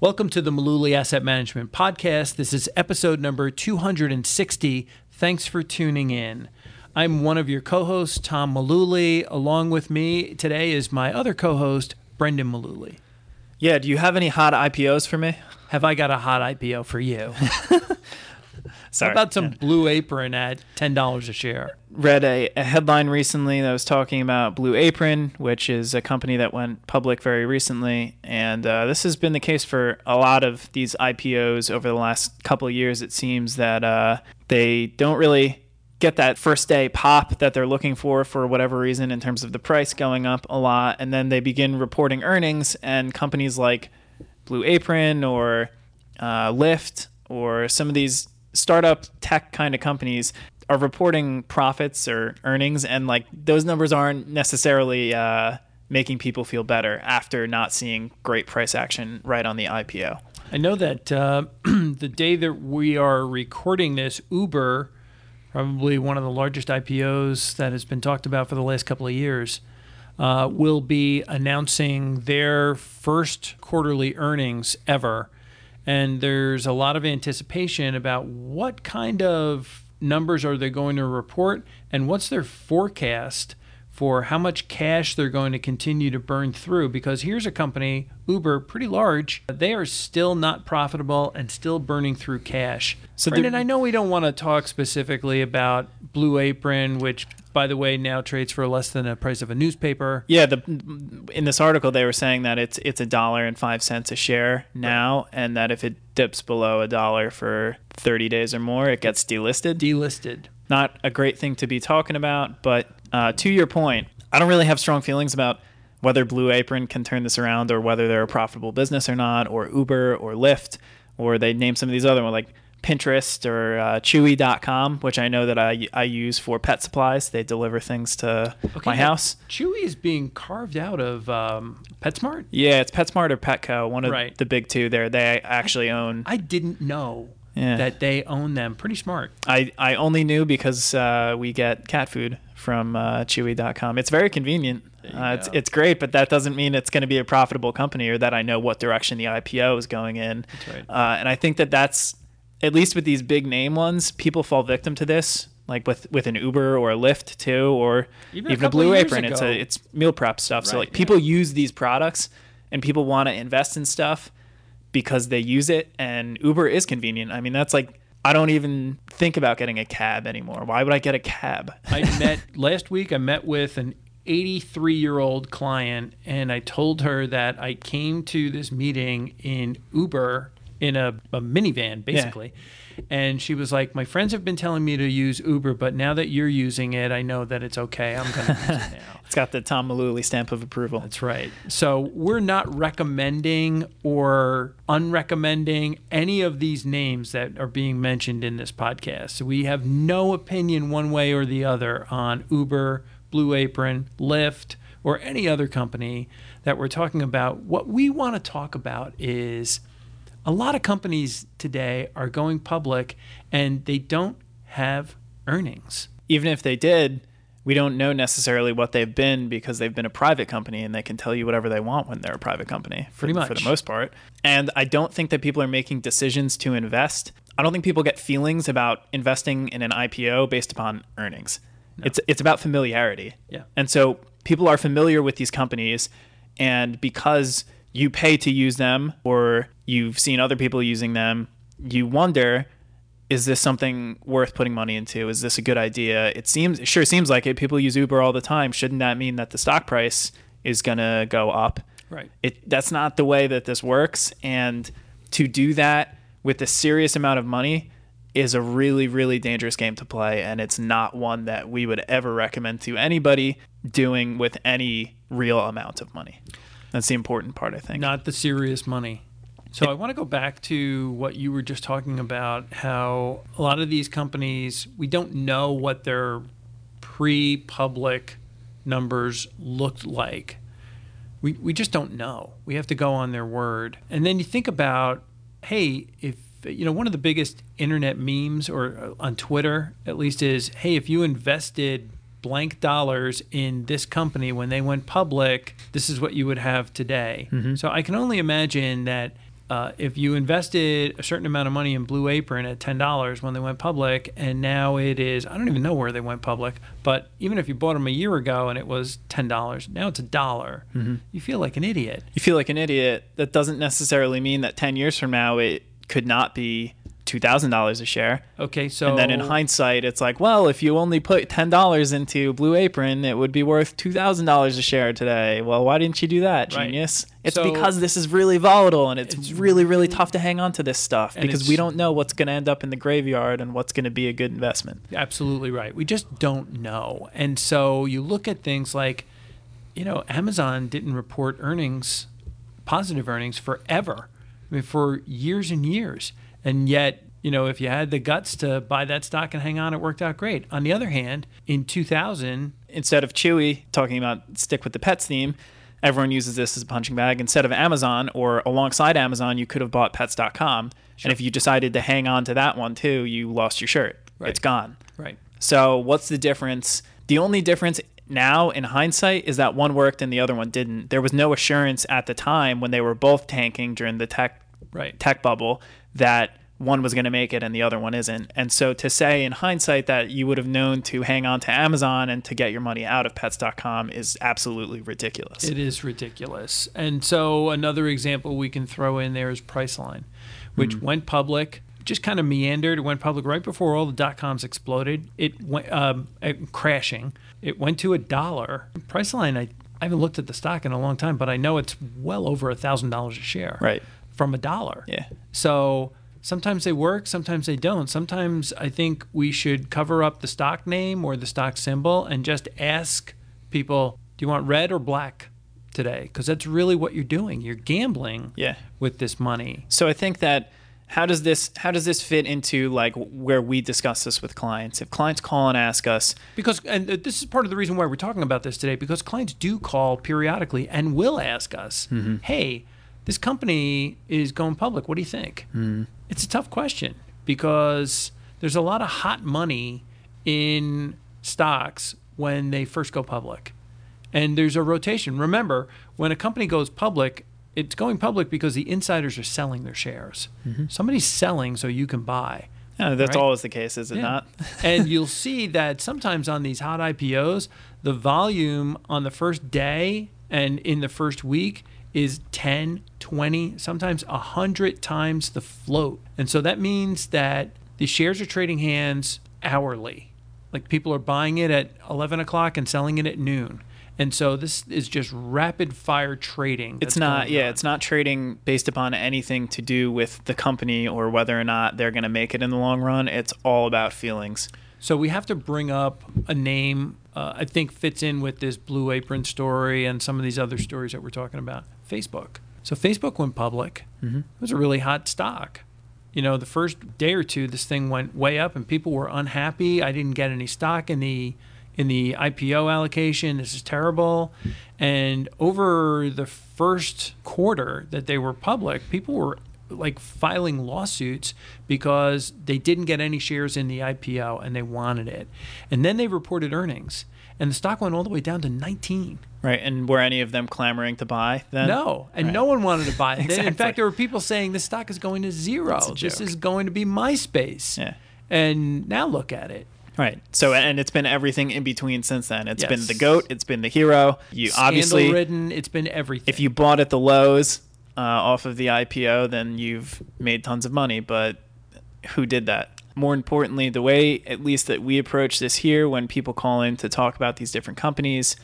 Welcome to the Mullooly Asset Management Podcast. This is episode number 260. Thanks for tuning in. I'm one of your co hosts, Tom Mullooly. Along with me today is my other co host, Brendan Mullooly. Yeah, do you have any hot IPOs for me? Have I got a hot IPO for you? Sorry. How about some Blue Apron at $10 a share? read a, a headline recently that was talking about Blue Apron, which is a company that went public very recently, and uh, this has been the case for a lot of these IPOs over the last couple of years. It seems that uh, they don't really get that first day pop that they're looking for for whatever reason in terms of the price going up a lot, and then they begin reporting earnings, and companies like Blue Apron or uh, Lyft or some of these startup tech kind of companies are reporting profits or earnings, and like those numbers aren't necessarily uh, making people feel better after not seeing great price action right on the IPO. I know that uh, the day that we are recording this, Uber, probably one of the largest IPOs that has been talked about for the last couple of years, uh, will be announcing their first quarterly earnings ever. And there's a lot of anticipation about what kind of numbers are they going to report and what's their forecast for how much cash they're going to continue to burn through because here's a company uber pretty large they are still not profitable and still burning through cash. So Brendan, i know we don't want to talk specifically about blue apron which by the way now trades for less than the price of a newspaper. Yeah the in this article they were saying that it's it's a dollar and five cents a share now right. and that if it dips below a dollar for 30 days or more it gets delisted. Delisted. Not a great thing to be talking about but uh, to your point, I don't really have strong feelings about whether Blue Apron can turn this around or whether they're a profitable business or not, or Uber or Lyft, or they name some of these other ones like Pinterest or uh, Chewy.com, which I know that I, I use for pet supplies. They deliver things to okay, my house. Chewy is being carved out of um, PetSmart? Yeah, it's PetSmart or Petco, one of right. the big two there. They actually own. I didn't know yeah. that they own them. Pretty smart. I, I only knew because uh, we get cat food from uh, Chewy.com. It's very convenient. Uh, it's it's great, but that doesn't mean it's going to be a profitable company or that I know what direction the IPO is going in. Right. Uh, and I think that that's at least with these big name ones, people fall victim to this. Like with, with an Uber or a Lyft too, or even, even a, a, Blue Apron. Ago. It's a it's meal prep stuff. Right, so like yeah. people use these products, and people want to invest in stuff because they use it and Uber is convenient. I mean, that's like I don't even think about getting a cab anymore. Why would I get a cab? I met last week I met with an 83 year old client and I told her that I came to this meeting in Uber in a, a minivan basically. Yeah and she was like, "My friends have been telling me to use Uber, but now that you're using it, I know that it's okay. I'm going to use it now." it's got the Tom Mullooly stamp of approval. That's right. So we're not recommending or unrecommending any of these names that are being mentioned in this podcast. So we have no opinion one way or the other on Uber, Blue Apron, Lyft, or any other company that we're talking about. What we want to talk about is a lot of companies today are going public and they don't have earnings. Even if they did, we don't know necessarily what they've been because they've been a private company and they can tell you whatever they want when they're a private company for, for the most part. And I don't think that people are making decisions to invest. I don't think people get feelings about investing in an IPO based upon earnings. No. It's it's about familiarity. Yeah. And so people are familiar with these companies and because you pay to use them or you've seen other people using them, you wonder is this something worth putting money into? Is this a good idea? It seems it sure seems like it. People use Uber all the time. Shouldn't that mean that the stock price is going to go up? Right. It that's not the way that this works and to do that with a serious amount of money is a really really dangerous game to play and it's not one that we would ever recommend to anybody doing with any real amount of money. That's the important part, I think. Not the serious money. So I want to go back to what you were just talking about how a lot of these companies, we don't know what their pre public numbers looked like. We, we just don't know. We have to go on their word. And then you think about, hey, if you know one of the biggest internet memes or uh, on Twitter at least is, hey, if you invested blank dollars in this company when they went public, this is what you would have today. So I can only imagine that uh, if you invested a certain amount of money in Blue Apron at ten dollars when they went public, and now it is I don't even know where they went public, but even if you bought them a year ago and it was ten dollars, now it's a dollar. You feel like an idiot. You feel like an idiot. That doesn't necessarily mean that 10 years from now it could not be $2,000 a share. Okay, so And then in hindsight, it's like, well, if you only put ten dollars into Blue Apron, it would be worth two thousand dollars a share today. Well, why didn't you do that, Right. genius? It's So- because this is really volatile and it's, It's really, really tough to hang on to this stuff because we don't know what's going to end up in the graveyard and what's going to be a good investment. Absolutely right. We just don't know. And so you look at things like, you know, Amazon didn't report earnings, positive earnings forever. I mean, for years and years. And yet, you know, if you had the guts to buy that stock and hang on, it worked out great. On the other hand, in 2000, Instead of Chewy talking about stick with the pets theme, everyone uses this as a punching bag. Instead of Amazon or alongside Amazon, you could have bought pets.com. And if you decided to hang on to that one too, you lost your shirt. Right. It's gone. right. So what's the difference? The only difference now in hindsight is that one worked and the other one didn't. There was no assurance at the time when they were both tanking during the tech Right. tech bubble that one was going to make it and the other one isn't. And so to say in hindsight that you would have known to hang on to Amazon and to get your money out of pets.com is absolutely ridiculous. It is ridiculous. And so another example we can throw in there is Priceline, which went public, just kind of meandered. Went public right before all the dot coms exploded. It went um, crashing. It went to a dollar. Priceline, I, I haven't looked at the stock in a long time, but I know it's well over a thousand dollars a share. Right. From a dollar. Yeah. So sometimes they work, sometimes they don't. Sometimes I think we should cover up the stock name or the stock symbol and just ask people, do you want red or black today? Because that's really what you're doing. You're gambling Yeah. with this money. So I think that how does this how does this fit into like where we discuss this with clients? If clients call and ask us, Because, and this is part of the reason why we're talking about this today, because clients do call periodically and will ask us, mm-hmm. hey, this company is going public. What do you think? Hmm. It's a tough question because there's a lot of hot money in stocks when they first go public. And there's a rotation. Remember, when a company goes public, it's going public because the insiders are selling their shares. Mm-hmm. Somebody's selling so you can buy. "Oh, that's Right. always the case, is it Yeah. not? and you'll see that sometimes on these hot IPOs, the volume on the first day and in the first week is 10, 20, sometimes 100 times the float. And so that means that the shares are trading hands hourly. Like people are buying it at 11 o'clock and selling it at noon. And so this is just rapid fire trading. It's not, yeah, on. it's not trading based upon anything to do with the company or whether or not they're going to make it in the long run. It's all about feelings. So we have to bring up a name uh, I think fits in with this Blue Apron story and some of these other stories that we're talking about. Facebook. So Facebook went public. Mm-hmm. It was a really hot stock. You know, the first day or two, this thing went way up, and people were unhappy. I didn't get any stock in the in the IPO allocation. This is terrible. And over the first quarter that they were public, people were like filing lawsuits because they didn't get any shares in the IPO and they wanted it. And then they reported earnings, and the stock went all the way down to 19. Right. And were any of them clamoring to buy then? No, and Right. no one wanted to buy it. In fact, there were people saying this stock is going to zero. This is going to be MySpace. Yeah. And now look at it. Right. So, and it's been everything in between since then. It's been the goat. It's been the hero. You obviously, Scandal-ridden. It's been everything. if you bought at the lows uh, off of the IPO, then you've made tons of money. But who did that? More importantly, the way at least that we approach this here when people call in to talk about these different companies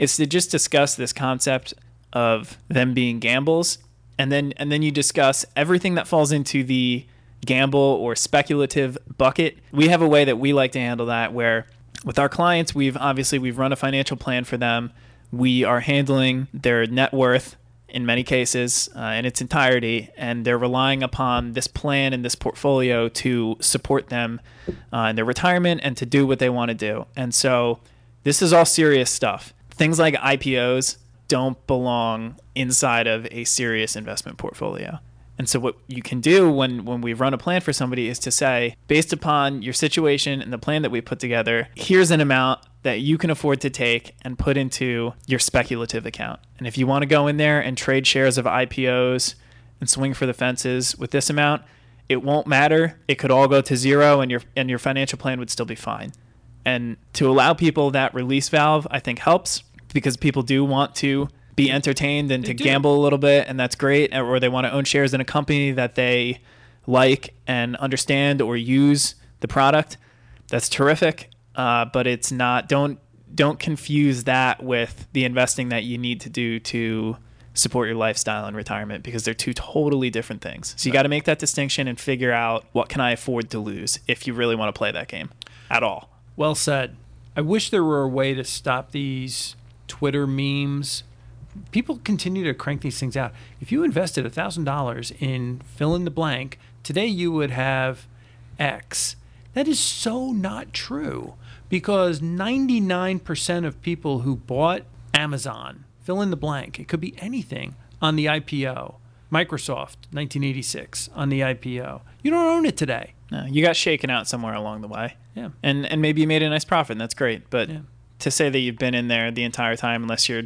is to just discuss this concept of them being gambles and then and then you discuss everything that falls into the gamble or speculative bucket. We have a way that we like to handle that where with our clients, we've obviously we've run a financial plan for them. We are handling their net worth in many cases uh, in its entirety, and they're relying upon this plan and this portfolio to support them uh, in their retirement and to do what they want to do. And so this is all serious stuff. Things like IPOs don't belong inside of a serious investment portfolio. And so what you can do when when we run a plan for somebody is to say, based upon your situation and the plan that we put together, here's an amount that you can afford to take and put into your speculative account. And if you want to go in there and trade shares of IPOs and swing for the fences with this amount, it won't matter. It could all go to zero and your and your financial plan would still be fine. And to allow people that release valve, I think helps because people do want to be entertained and to gamble a little bit, and that's great. Or they want to own shares in a company that they like and understand or use the product. That's terrific. Uh, but it's not. Don't don't confuse that with the investing that you need to do to support your lifestyle and retirement because they're two totally different things. So you got to make that distinction and figure out what can I afford to lose if you really want to play that game at all. Well said. I wish there were a way to stop these Twitter memes people continue to crank these things out. If you invested $1,000 in fill in the blank, today you would have X. That is so not true because 99% of people who bought Amazon, fill in the blank, it could be anything on the IPO. Microsoft, 1986, on the IPO. You don't own it today. No, you got shaken out somewhere along the way. Yeah. And and maybe you made a nice profit, and that's great. But Yeah. to say that you've been in there the entire time, unless you're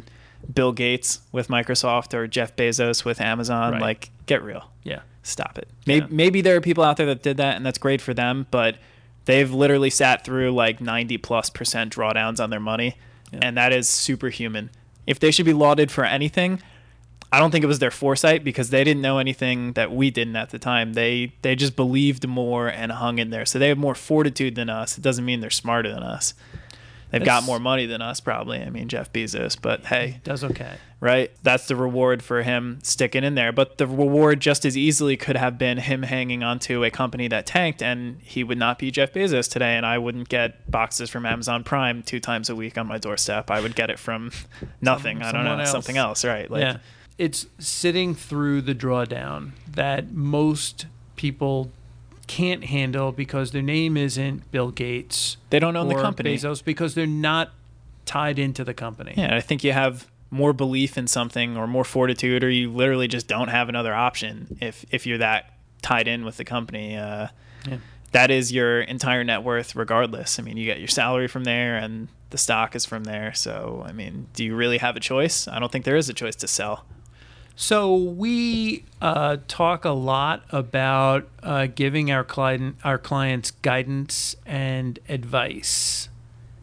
Bill Gates with Microsoft or Jeff Bezos with Amazon, Right. like get real. Yeah. Stop it. Maybe, Yeah. maybe there are people out there that did that, and that's great for them. But they've literally sat through like 90 plus percent drawdowns on their money, and that is superhuman. If they should be lauded for anything, I don't think it was their foresight because they didn't know anything that we didn't at the time. They they just believed more and hung in there. So they have more fortitude than us. It doesn't mean they're smarter than us. They've got more money than us, probably. I mean, Jeff Bezos, but hey, Does okay. Right? That's the reward for him sticking in there. But the reward just as easily could have been him hanging onto a company that tanked, and he would not be Jeff Bezos today. And I wouldn't get boxes from Amazon Prime two times a week on my doorstep. I would get it from nothing. I don't know, else. something else, right? Like, yeah. It's sitting through the drawdown that most people can't handle because their name isn't Bill Gates They don't own the company. Bezos because they're not tied into the company. Yeah, I think you have more belief in something or more fortitude, or you literally just don't have another option if if you're that tied in with the company. Uh, Yeah. That is your entire net worth, regardless. I mean, you get your salary from there, and the stock is from there. So, I mean, do you really have a choice? I don't think there is a choice to sell. So we uh, talk a lot about uh, giving our client our clients guidance and advice,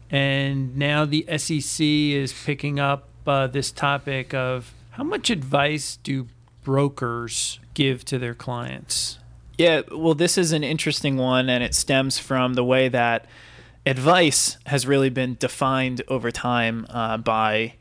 and now the SEC is picking up uh, this topic of how much advice do brokers give to their clients. Yeah, well, this is an interesting one, and it stems from the way that advice has really been defined over time uh, by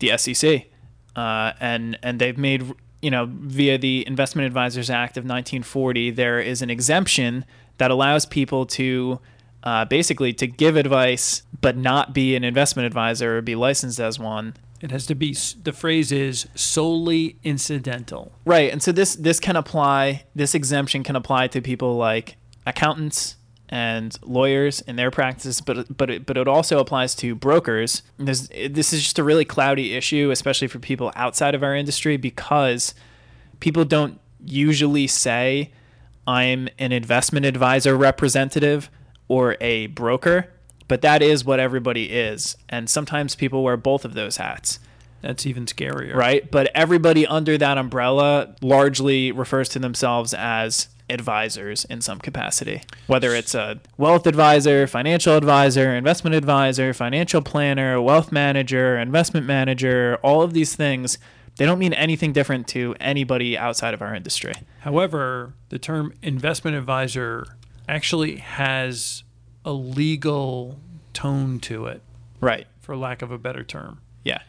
the SEC, uh, and and they've made you know via the Investment Advisors Act of 1940, there is an exemption that allows people to. Uh, basically, to give advice but not be an investment advisor or be licensed as one, It has to be the phrase is solely incidental. Right, and so this this can apply. This exemption can apply to people like accountants and lawyers in their practice, but but it, but it also applies to brokers. There's, this is just a really cloudy issue, especially for people outside of our industry, because people don't usually say, "I'm an investment advisor representative" or a broker. But that is what everybody is, and sometimes people wear both of those hats That's even scarier. right? But everybody under that umbrella largely refers to themselves as advisors in some capacity, whether it's a wealth advisor, financial advisor, investment advisor, financial planner, wealth manager, investment manager, all of these things. They don't mean anything different to anybody outside of our industry. However, the term investment advisor actually has a legal tone to it, Right. for lack of a better term. Yeah.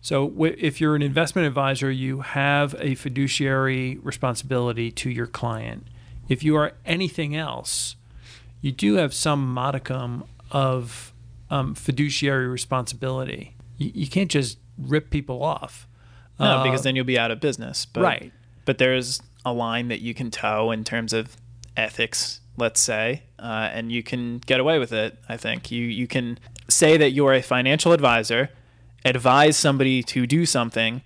So, w- if you're an investment advisor, you have a fiduciary responsibility to your client. If you are anything else, you do have some modicum of um, fiduciary responsibility. You, you can't just rip people off. No, because then you'll be out of business. But, right. But there's a line that you can toe in terms of ethics, let's say, uh, and you can get away with it. I think you you can say that you're a financial advisor, advise somebody to do something,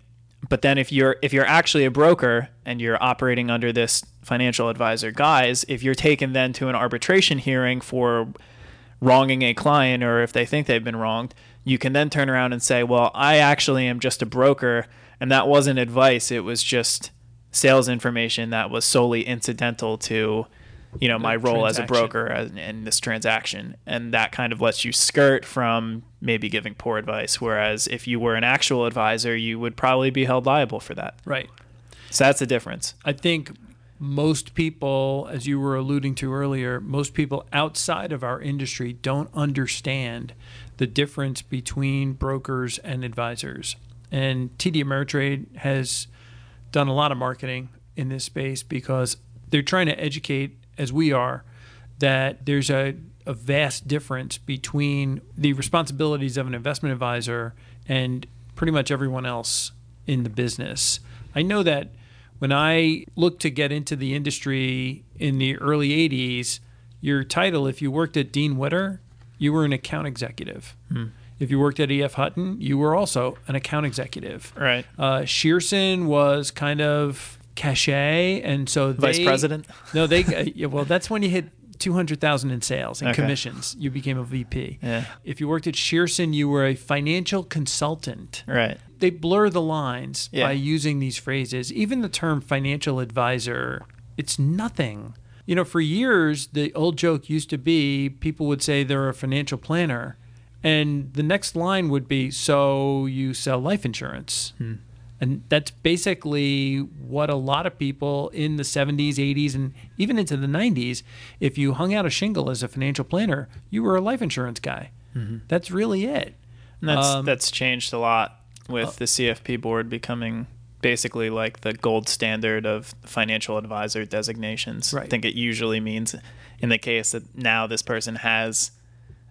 but then if you're if you're actually a broker and you're operating under this financial advisor guise, if you're taken then to an arbitration hearing for wronging a client or if they think they've been wronged, you can then turn around and say, "Well, I actually am just a broker and that wasn't advice, it was just sales information that was solely incidental to you know my role as a broker in this transaction. And that kind of lets you skirt from maybe giving poor advice. Whereas if you were an actual advisor you would probably be held liable for that. Right. So that's the difference. I think most people as you were alluding to earlier most people outside of our industry don't understand the difference between brokers and advisors. And TD Ameritrade has done a lot of marketing in this space because they're trying to educate as we are, that there's a, a vast difference between the responsibilities of an investment advisor and pretty much everyone else in the business. I know that when I looked to get into the industry in the early 80s, your title, if you worked at Dean Witter, you were an account executive. Hmm. If you worked at EF Hutton, you were also an account executive. Right. Uh, Shearson was kind of cachet, and so they, vice president. No, they. Uh, yeah, well, that's when you hit two hundred thousand in sales and okay. commissions. You became a VP. Yeah. If you worked at Shearson, you were a financial consultant. Right. They blur the lines yeah. by using these phrases. Even the term financial advisor, it's nothing. You know, for years, the old joke used to be people would say they're a financial planner, and the next line would be, "So you sell life insurance." Hmm. And that's basically what a lot of people in the 70s, 80s, and even into the 90s, if you hung out a shingle as a financial planner, you were a life insurance guy. Mm-hmm. That's really it. And that's um, that's changed a lot with uh, the CFP board becoming basically like the gold standard of financial advisor designations. Right. I think it usually means in the case that now this person has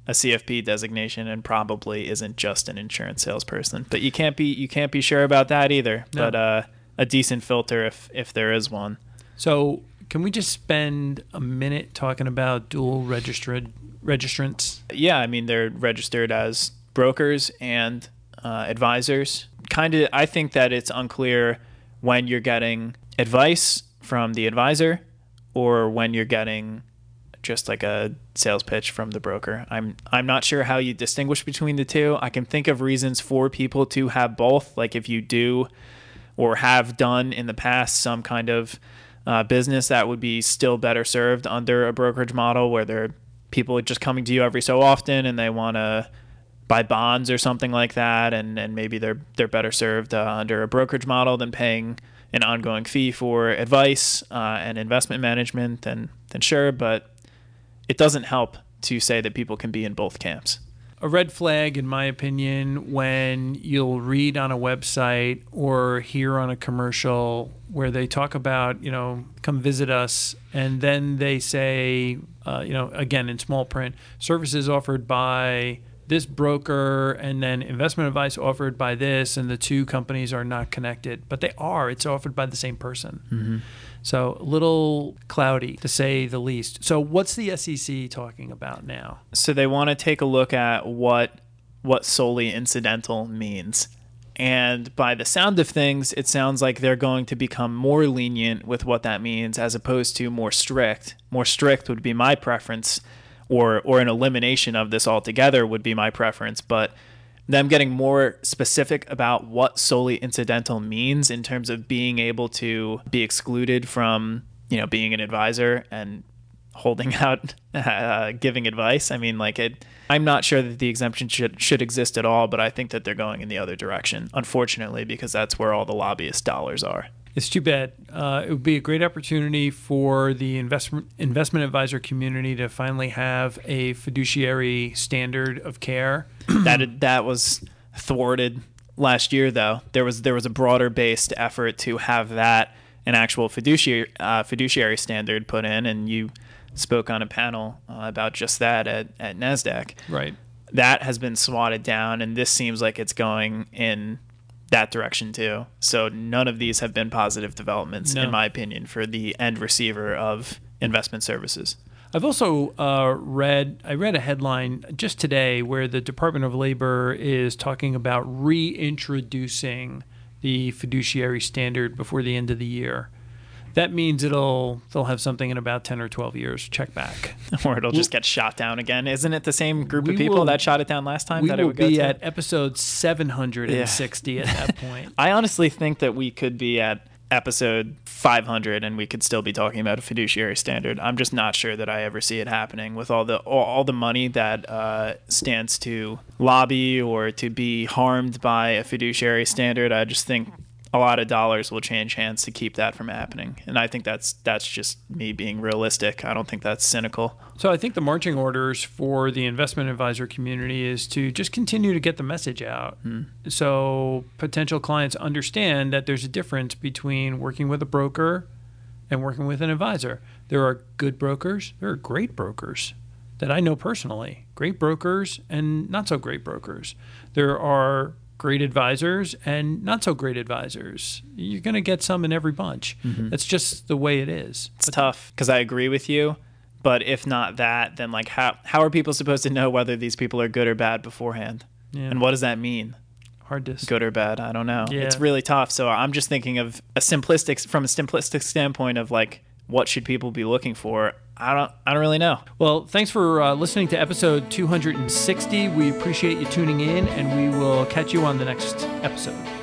a CFP designation and probably isn't just an insurance salesperson. But you can't be you can't be sure about that either. No. But uh, a decent filter if if there is one. So can we just spend a minute talking about dual registered registrants? Yeah, I mean they're registered as brokers and uh, advisors. Kind of, I think that it's unclear when you're getting advice from the advisor or when you're getting just like a sales pitch from the broker. I'm I'm not sure how you distinguish between the two. I can think of reasons for people to have both. Like if you do or have done in the past some kind of uh, business that would be still better served under a brokerage model where there are people just coming to you every so often and they want to buy bonds or something like that and, and maybe they're they're better served uh, under a brokerage model than paying an ongoing fee for advice uh, and investment management then then sure but it doesn't help to say that people can be in both camps. A red flag, in my opinion, when you'll read on a website or hear on a commercial where they talk about, you know, come visit us, and then they say, uh, you know, again in small print, services offered by this broker and then investment advice offered by this, and the two companies are not connected, but they are. It's offered by the same person. Mm-hmm. So a little cloudy to say the least. So what's the SEC talking about now? So they want to take a look at what what solely incidental means. And by the sound of things, it sounds like they're going to become more lenient with what that means as opposed to more strict. More strict would be my preference or or an elimination of this altogether would be my preference, but them getting more specific about what solely incidental means in terms of being able to be excluded from, you know, being an advisor and holding out uh, giving advice. I mean, like it I'm not sure that the exemption should should exist at all, but I think that they're going in the other direction, unfortunately, because that's where all the lobbyist dollars are. It's too bad. Uh, it would be a great opportunity for the investment investment advisor community to finally have a fiduciary standard of care. that that was thwarted last year, though. There was there was a broader based effort to have that an actual fiduciary uh, fiduciary standard put in, and you spoke on a panel uh, about just that at at Nasdaq. Right. That has been swatted down, and this seems like it's going in that direction too. So none of these have been positive developments, No. in my opinion, for the end receiver of investment services. I've also uh, read I read a headline just today where the Department of Labor is talking about reintroducing the fiduciary standard before the end of the year. That means it'll they'll have something in about ten or twelve years. Check back. or it'll just get shot down again. Isn't it the same group We of people will- that shot it down last time? We that it would go be to? at episode seven hundred and sixty at that point. I honestly think that we could be at episode 500 and we could still be talking about a fiduciary standard. I'm just not sure that I ever see it happening with all the all, all the money that uh, stands to lobby or to be harmed by a fiduciary standard. I just think a lot of dollars will change hands to keep that from happening. And I think that's that's just me being realistic. I don't think that's cynical. So I think the marching orders for the investment advisor community is to just continue to get the message out. Hmm. So potential clients understand that there's a difference between working with a broker and working with an advisor. There are good brokers, there are great brokers that I know personally, great brokers and not so great brokers. There are great advisors and not so great advisors. You're going to get some in every bunch. Mm-hmm. That's just the way it is. It's tough because I agree with you. But if not that, then like how how are people supposed to know whether these people are good or bad beforehand? Yeah. And what does that mean? Hard to Good or bad? I don't know. Yeah. It's really tough. So I'm just thinking of a simplistic from a simplistic standpoint of like what should people be looking for? I don't I don't really know. Well, thanks for uh, listening to episode 260. We appreciate you tuning in, and we will catch you on the next episode.